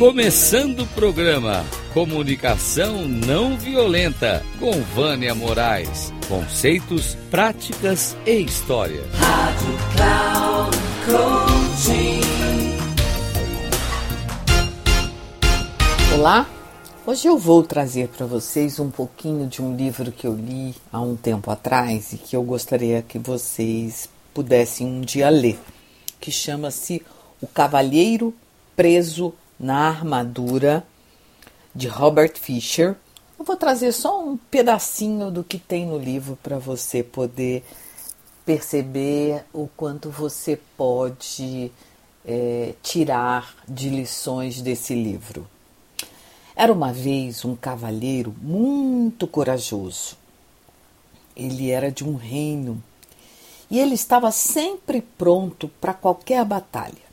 Começando o programa Comunicação Não Violenta com Vânia Moraes. Conceitos, práticas e história. Rádio Cloud Coaching. Olá, hoje eu vou trazer para vocês um pouquinho de um livro que eu li há um tempo atrás e que eu gostaria que vocês pudessem um dia ler, que chama-se O Cavalheiro Preso na Armadura de Robert Fisher. Eu vou trazer só um pedacinho do que tem no livro para você poder perceber o quanto você pode é, tirar de lições desse livro. Era uma vez um cavalheiro muito corajoso. Ele era de um reino e ele estava sempre pronto para qualquer batalha,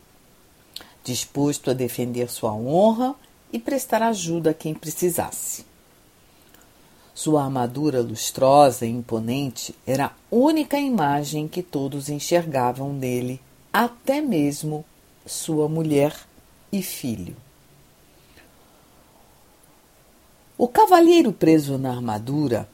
disposto a defender sua honra e prestar ajuda a quem precisasse. Sua armadura lustrosa e imponente era a única imagem que todos enxergavam nele, até mesmo sua mulher e filho. O cavalheiro preso na armadura,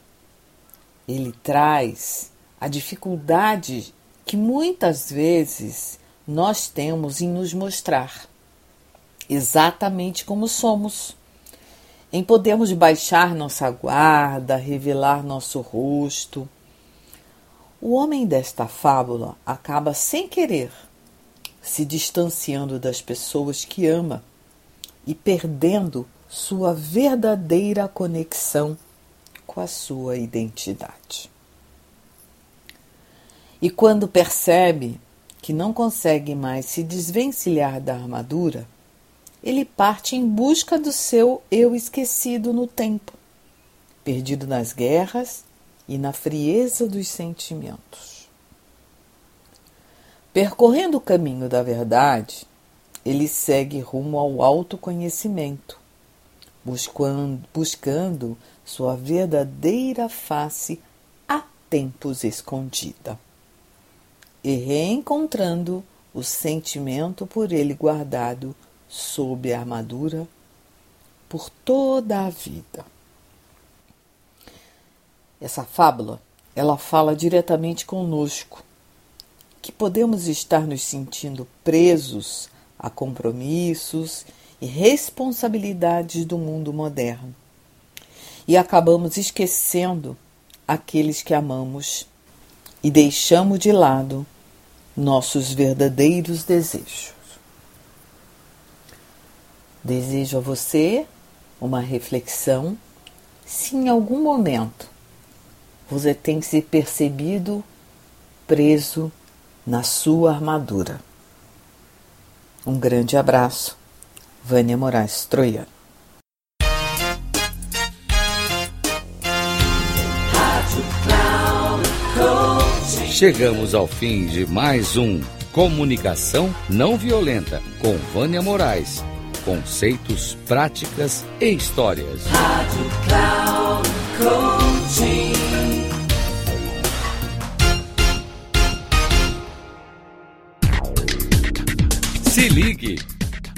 ele traz a dificuldade que muitas vezes nós temos em nos mostrar exatamente como somos, em podermos baixar nossa guarda, revelar nosso rosto. O homem desta fábula acaba sem querer se distanciando das pessoas que ama e perdendo sua verdadeira conexão com a sua identidade. E quando percebe que não consegue mais se desvencilhar da armadura, ele parte em busca do seu eu esquecido no tempo, perdido nas guerras e na frieza dos sentimentos. Percorrendo o caminho da verdade, ele segue rumo ao autoconhecimento, buscando, buscando sua verdadeira face há tempos escondida e reencontrando o sentimento por ele guardado sob a armadura por toda a vida. Essa fábula, ela fala diretamente conosco, que podemos estar nos sentindo presos a compromissos e responsabilidades do mundo moderno. E acabamos esquecendo aqueles que amamos e deixamos de lado nossos verdadeiros desejos. Desejo a você uma reflexão se em algum momento você tem se percebido preso na sua armadura. Um grande abraço, Vânia Moraes Troiano. Chegamos ao fim de mais um Comunicação Não Violenta com Vânia Moraes conceitos, práticas e histórias. Rádio Cloud Coaching. Se ligue.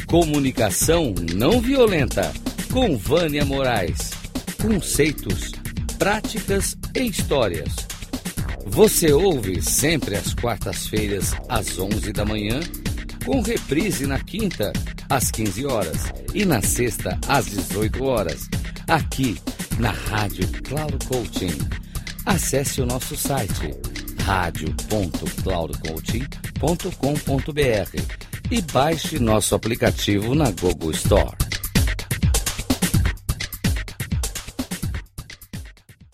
Comunicação não violenta com Vânia Moraes. Conceitos, práticas e histórias. Você ouve sempre às quartas-feiras às 11 da manhã, com reprise na quinta às 15 horas e na sexta às 18 horas, aqui na Rádio Cloud Coaching. Acesse o nosso site radio.cloudcoaching.com.br e baixe nosso aplicativo na Google Store.